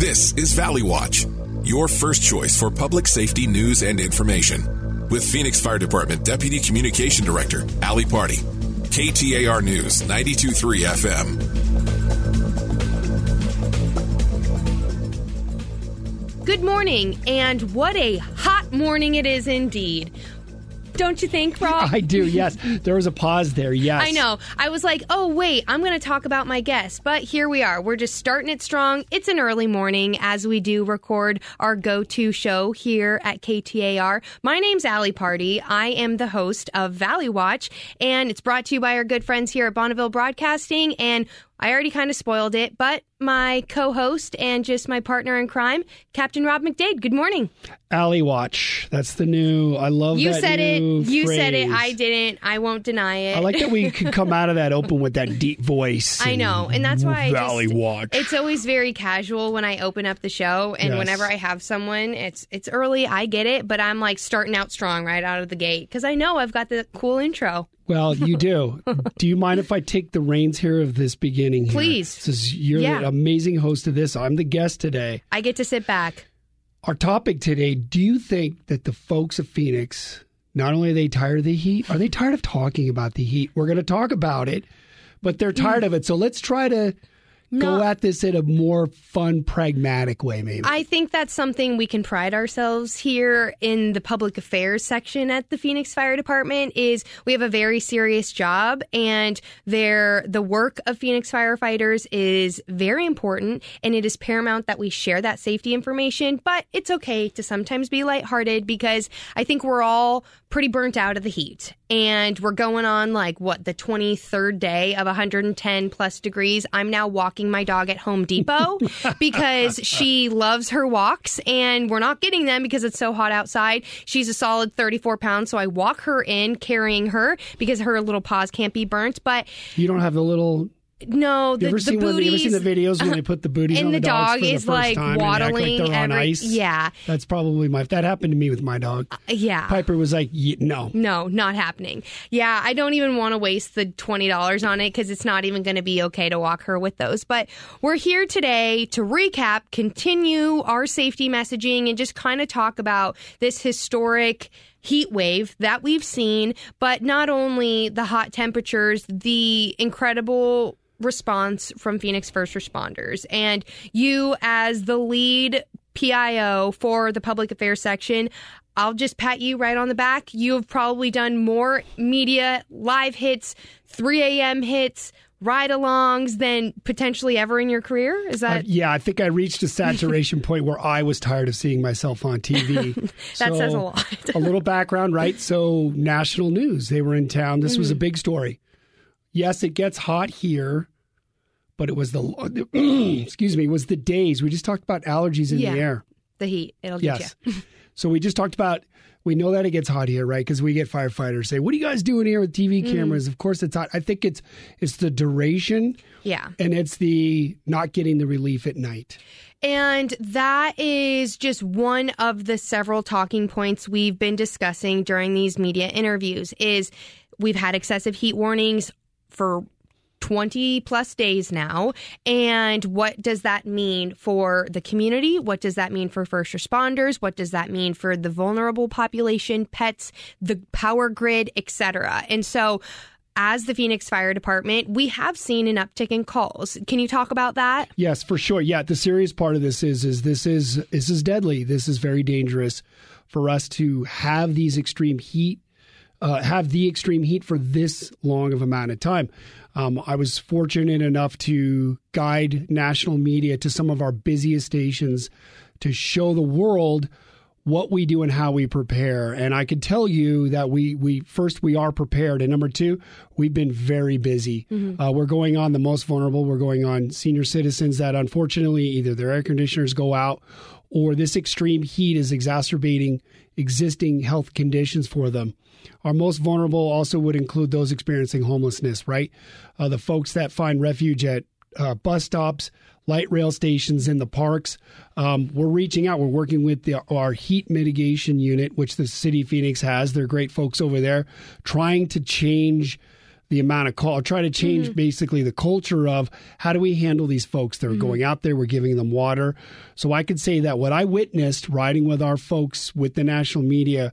This is Valley Watch, your first choice for public safety news and information. With Phoenix Fire Department Deputy Communication Director, Ali Party. KTAR News, 923 FM. Good morning, and what a hot morning it is indeed don't you think, Rob? I do, yes. There was a pause there, yes. I know. I was like, oh, wait, I'm going to talk about my guest. But here we are. We're just starting it strong. It's an early morning as we do record our go to show here at KTAR. My name's Ali Party. I am the host of Valley Watch, and it's brought to you by our good friends here at Bonneville Broadcasting. And I already kind of spoiled it, but my co host and just my partner in crime, Captain Rob McDade. Good morning. Alley Watch. That's the new. I love you said it. You phrase. said it. I didn't. I won't deny it. I like that we could come out of that open with that deep voice. I know. And that's why just, Watch. It's always very casual when I open up the show. And Yes. whenever I have someone, it's it's early. I get it. But I'm like starting out strong right out of the gate because I know I've got the cool intro. Well, you do. do you mind if I take the reins here of this beginning? Here? Please. Since you're Yeah. the amazing host of this, I'm the guest today. I get to sit back. Our topic today do you think that the folks of Phoenix, not only are they tired of the heat, are they tired of talking about the heat? We're going to talk about it, but they're tired mm. of it. So let's try to go at this in a more fun, pragmatic way, maybe. I think that's something we can pride ourselves here in the public affairs section at the Phoenix Fire Department is we have a very serious job and their the work of Phoenix firefighters is very important and it is paramount that we share that safety information, but it's okay to sometimes be lighthearted because I think we're all pretty burnt out of the heat and we're going on like what the 23rd day of 110 plus degrees. I'm now walking my dog at Home Depot because she loves her walks and we're not getting them because it's so hot outside. She's a solid 34 pounds, so I walk her in carrying her because her little paws can't be burnt. But you don't have the little. No, You the, ever the seen one, you ever seen the videos when they put the booties and on the the, dogs dog for the first like time and act waddling like every- ice? yeah. that's probably my. That happened to me with my dog. Uh, yeah. Piper was like, "Ye- "No, No, not happening. Yeah, I don't even want to waste the $20 on it because it's not even going to be okay to walk her with those. But we're here today to recap, continue our safety messaging, and just kind of talk about this historic heat wave that we've seen, but not only the hot temperatures, the incredible response from Phoenix first responders. And you, as the lead PIO for the public affairs section, I'll just pat you right on the back. You have probably done more media live hits, 3 a.m. hits, ride alongs than potentially ever in your career. Is Uh, that yeah, I think I reached a saturation point where I was tired of seeing myself on TV. That says a lot. a little background, right? So, national news. They were in town. This Mm-hmm. was a big story. Yes, it gets hot here, but it was the excuse me, was the days. We just talked about allergies in Yeah. the air. The heat? It'll get Yes. you. so we just talked about we know that it gets hot here, right? Because we get firefighters say, "What are you guys doing here with TV Mm-hmm. cameras?" Of course, it's hot. I think it's it's the duration Yeah. and it's the not getting the relief at night. And that is just one of the several talking points we've been discussing during these media interviews is we've had excessive heat warnings for 20 plus days now. And what does that mean for the community? What does that mean for first responders? What does that mean for the vulnerable population, pets, the power grid, etc.? And so as the Phoenix Fire Department, we have seen an uptick in calls. Can you talk about that? Yes, for sure. Yeah, the serious part of this is is this is this is deadly. This is very dangerous for us to have these extreme heat, uh, have the extreme heat for this long of amount of time. Um, I was fortunate enough to guide national media to some of our busiest stations to show the world what we do and how we prepare. And I can tell you that we we first we are prepared, and number two, we've been very busy. Uh, we're going on the most vulnerable. We're going on senior citizens that unfortunately either their air conditioners go out or this extreme heat is exacerbating existing health conditions for them. Our most vulnerable also would include those experiencing homelessness, right? Uh, the folks that find refuge at uh, bus stops, light rail stations, in the parks. Um, we're reaching out. We're working with the, our heat mitigation unit, which the city of Phoenix has. They're great folks over there, trying to change the amount of call, try to change mm-hmm. basically the culture of how do we handle these folks? that are mm-hmm. going out there, we're giving them water. So I could say that what I witnessed riding with our folks with the national media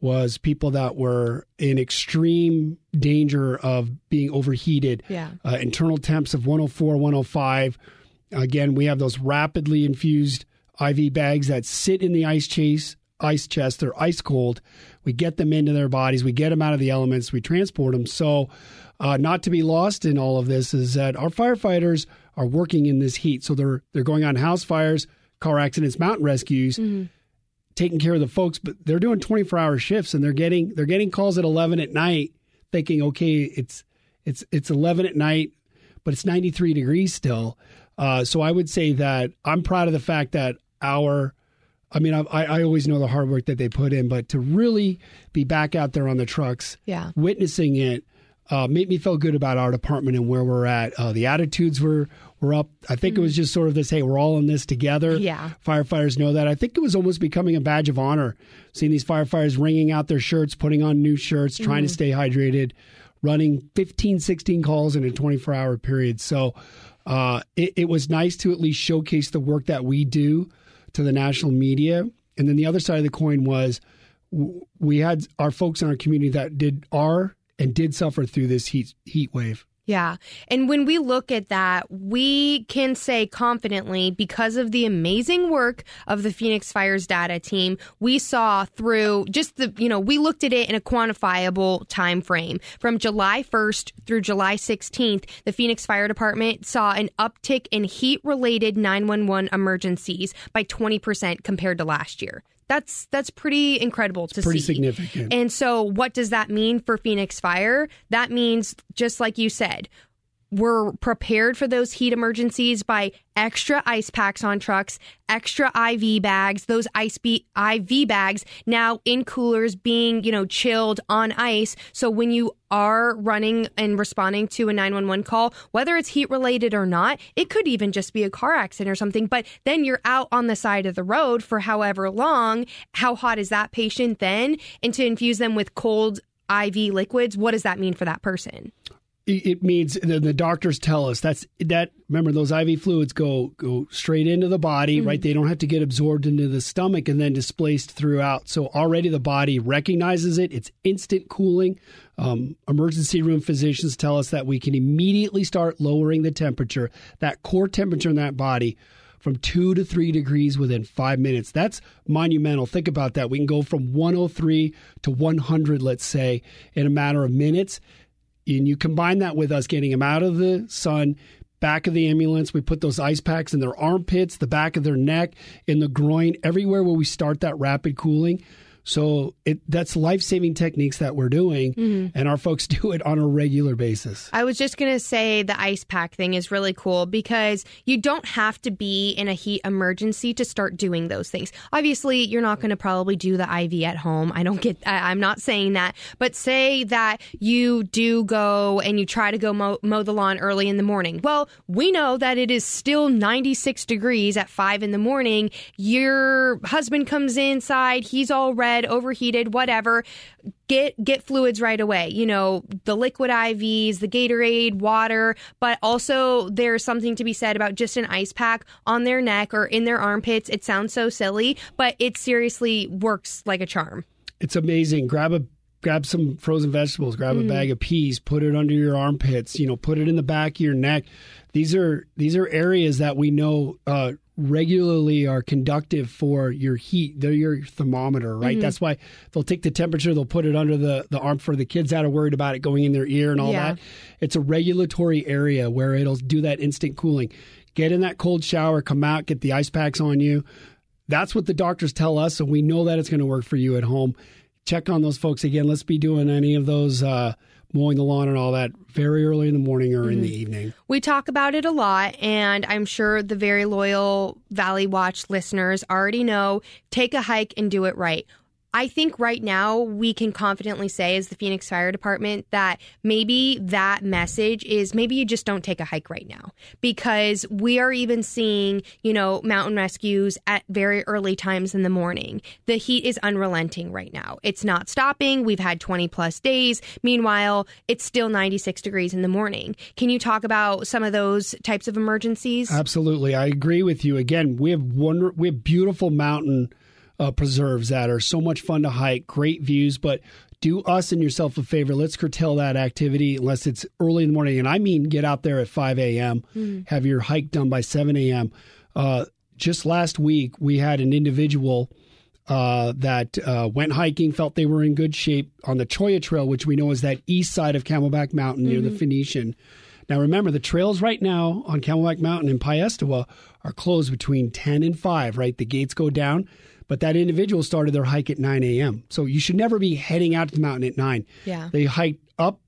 was people that were in extreme danger of being overheated. Yeah. Uh, internal temps of 104, 105. Again, we have those rapidly infused IV bags that sit in the ice chase, ice chest. They're ice cold. We get them into their bodies. We get them out of the elements. We transport them. So, uh, not to be lost in all of this is that our firefighters are working in this heat. So they're they're going on house fires, car accidents, mountain rescues, mm-hmm. taking care of the folks. But they're doing twenty four hour shifts, and they're getting they're getting calls at eleven at night, thinking, okay, it's it's it's eleven at night, but it's ninety three degrees still. Uh, so I would say that I'm proud of the fact that our I mean, I, I always know the hard work that they put in, but to really be back out there on the trucks, yeah. witnessing it, uh, made me feel good about our department and where we're at. Uh, the attitudes were were up. I think mm-hmm. it was mm-hmm. just sort of this, hey, we're all in this together. Yeah. Firefighters know that. I think it was almost becoming a badge of honor, seeing these firefighters wringing out their shirts, putting on new shirts, mm-hmm. trying to mm-hmm. stay hydrated, running 15, 16 calls in a 24 hour period. So uh, it, it was nice to at least showcase the work that we do to the national media. And then the other side of the coin was we had our folks in our community that did are and did suffer through this heat heat wave. Yeah. And when we look at that, we can say confidently because of the amazing work of the Phoenix Fires data team, we saw through just the, you know, we looked at it in a quantifiable time frame. From July 1st through July 16th, the Phoenix Fire Department saw an uptick in heat related 911 emergencies by 20% compared to last year. That's that's pretty incredible to pretty see. Pretty significant. And so what does that mean for Phoenix Fire? That means just like you said, we're prepared for those heat emergencies by extra ice packs on trucks, extra IV bags, those ice be- IV bags now in coolers being, you know, chilled on ice. So when you are running and responding to a 911 call, whether it's heat related or not, it could even just be a car accident or something, but then you're out on the side of the road for however long. How hot is that patient then? And to infuse them with cold IV liquids, what does that mean for that person? It means the, the, doctors tell us that's that remember those iv fluids go go straight into the body mm-hmm. right they don't have to get absorbed into the stomach and then displaced throughout so already the body recognizes it it's instant cooling um, emergency room physicians tell us that we can immediately start lowering the temperature that core temperature in that body from two to three degrees within five minutes. That's monumental. Think about that. We can go from 103 to 100, let's say, in a matter of minutes. And you combine that with us getting them out of the sun, back of the ambulance. We put those ice packs in their armpits, the back of their neck, in the groin, everywhere where we start that rapid cooling. So it that's life saving techniques that we're doing, mm-hmm. and our folks do it on a regular basis. I was just gonna say the ice pack thing is really cool because you don't have to be in a heat emergency to start doing those things. Obviously, you're not gonna probably do the IV at home. I don't get. I, am not saying that, but say that you do go and you try to go mow, mow the lawn early in the morning. Well, we know that it is still 96 degrees at five in the morning. Your husband comes inside. He's all red overheated, whatever. Get get fluids right away. You know, the liquid IVs, the Gatorade, water, but also there's something to be said about just an ice pack on their neck or in their armpits. It sounds so silly, but it seriously works like a charm. It's amazing. Grab a grab some frozen vegetables, grab mm. a bag of peas, put it under your armpits, you know, put it in the back of your neck. These are these are areas that we know uh, regularly are conductive for your heat. They're your thermometer, right? Mm-hmm. That's why they'll take the temperature, they'll put it under the, the arm for the kids that are worried about it going in their ear and all yeah. that. It's a regulatory area where it'll do that instant cooling. Get in that cold shower, come out, get the ice packs on you. That's what the doctors tell us, so we know that it's going to work for you at home. Check on those folks again. Let's be doing any of those uh, mowing the lawn and all that very early in the morning or mm-hmm. in the mm-hmm. evening. We talk about it a lot, and I'm sure the very loyal Valley Watch listeners already know take a hike and do it right. I think right now we can confidently say, as the Phoenix Fire Department, that maybe that message is maybe you just don't take a hike right now because we are even seeing, you know, mountain rescues at very early times in the morning. The heat is unrelenting right now. It's not stopping. We've had 20 plus days. Meanwhile, it's still 96 degrees in the morning. Can you talk about some of those types of emergencies? Absolutely. I agree with you. Again, we have wonder we have beautiful mountain uh, preserves that are so much fun to hike, great views, but do us and yourself a favor. Let's curtail that activity unless it's early in the morning. And I mean, get out there at 5 a.m., mm. have your hike done by 7 a.m. Uh, just last week, we had an individual uh, that uh, went hiking, felt they were in good shape on the Cholla Trail, which we know is that east side of Camelback Mountain near mm-hmm. the Phoenician. Now, remember, the trails right now on Camelback Mountain in Piestewa are closed between 10 and 5, right? The gates go down but that individual started their hike at 9 a.m. So you should never be heading out to the mountain at 9. Yeah. They hiked up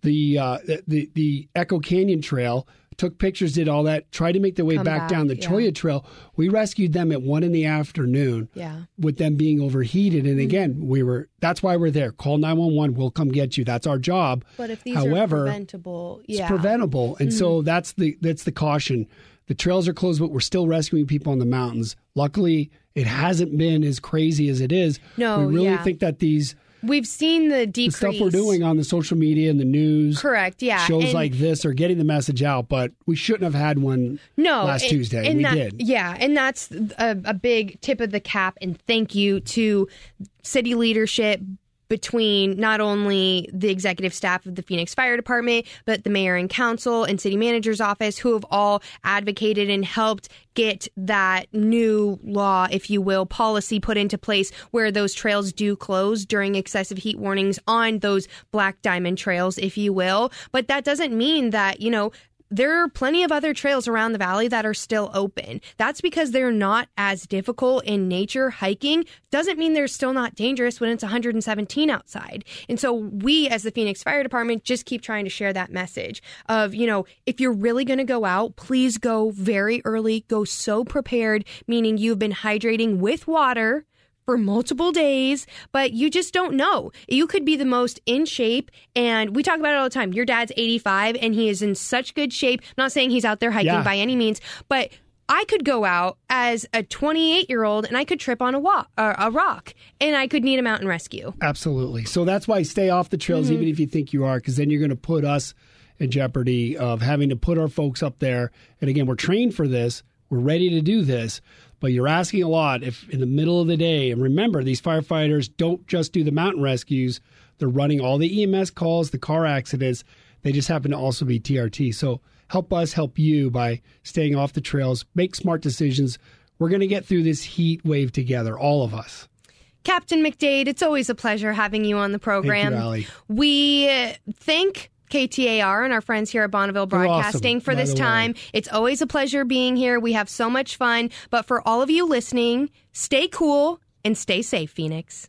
the uh, the the Echo Canyon Trail, took pictures, did all that, tried to make their way back, back, down the yeah. Cholla Trail. We rescued them at one in the afternoon. Yeah. With them being overheated, and mm-hmm. again, we were. That's why we're there. Call nine one one. We'll come get you. That's our job. But if these However, are preventable, yeah. it's preventable, and mm-hmm. so that's the that's the caution. The trails are closed, but we're still rescuing people on the mountains. Luckily, it hasn't been as crazy as it is. No, we really yeah. think that these We've seen the decrease. The stuff we're doing on the social media and the news. Correct, yeah. Shows and, like this are getting the message out, but we shouldn't have had one no, last and, Tuesday. And we that, did. Yeah, and that's a, a big tip of the cap and thank you to city leadership, between not only the executive staff of the Phoenix Fire Department, but the mayor and council and city manager's office, who have all advocated and helped get that new law, if you will, policy put into place where those trails do close during excessive heat warnings on those black diamond trails, if you will. But that doesn't mean that, you know, there are plenty of other trails around the valley that are still open. That's because they're not as difficult in nature. Hiking doesn't mean they're still not dangerous when it's 117 outside. And so we, as the Phoenix Fire Department, just keep trying to share that message of, you know, if you're really going to go out, please go very early, go so prepared, meaning you've been hydrating with water for multiple days, but you just don't know. You could be the most in shape, and we talk about it all the time. Your dad's 85 and he is in such good shape. I'm not saying he's out there hiking yeah. by any means, but I could go out as a 28 year old and I could trip on a, walk, uh, a rock and I could need a mountain rescue. Absolutely. So that's why stay off the trails, mm-hmm. even if you think you are, because then you're going to put us in jeopardy of having to put our folks up there. And again, we're trained for this, we're ready to do this. But you're asking a lot if in the middle of the day, and remember, these firefighters don't just do the mountain rescues, they're running all the EMS calls, the car accidents. They just happen to also be TRT. So help us help you by staying off the trails, make smart decisions. We're going to get through this heat wave together, all of us. Captain McDade, it's always a pleasure having you on the program. Thank you, we uh, thank KTAR and our friends here at Bonneville Broadcasting awesome, for this time. It's always a pleasure being here. We have so much fun. But for all of you listening, stay cool and stay safe, Phoenix.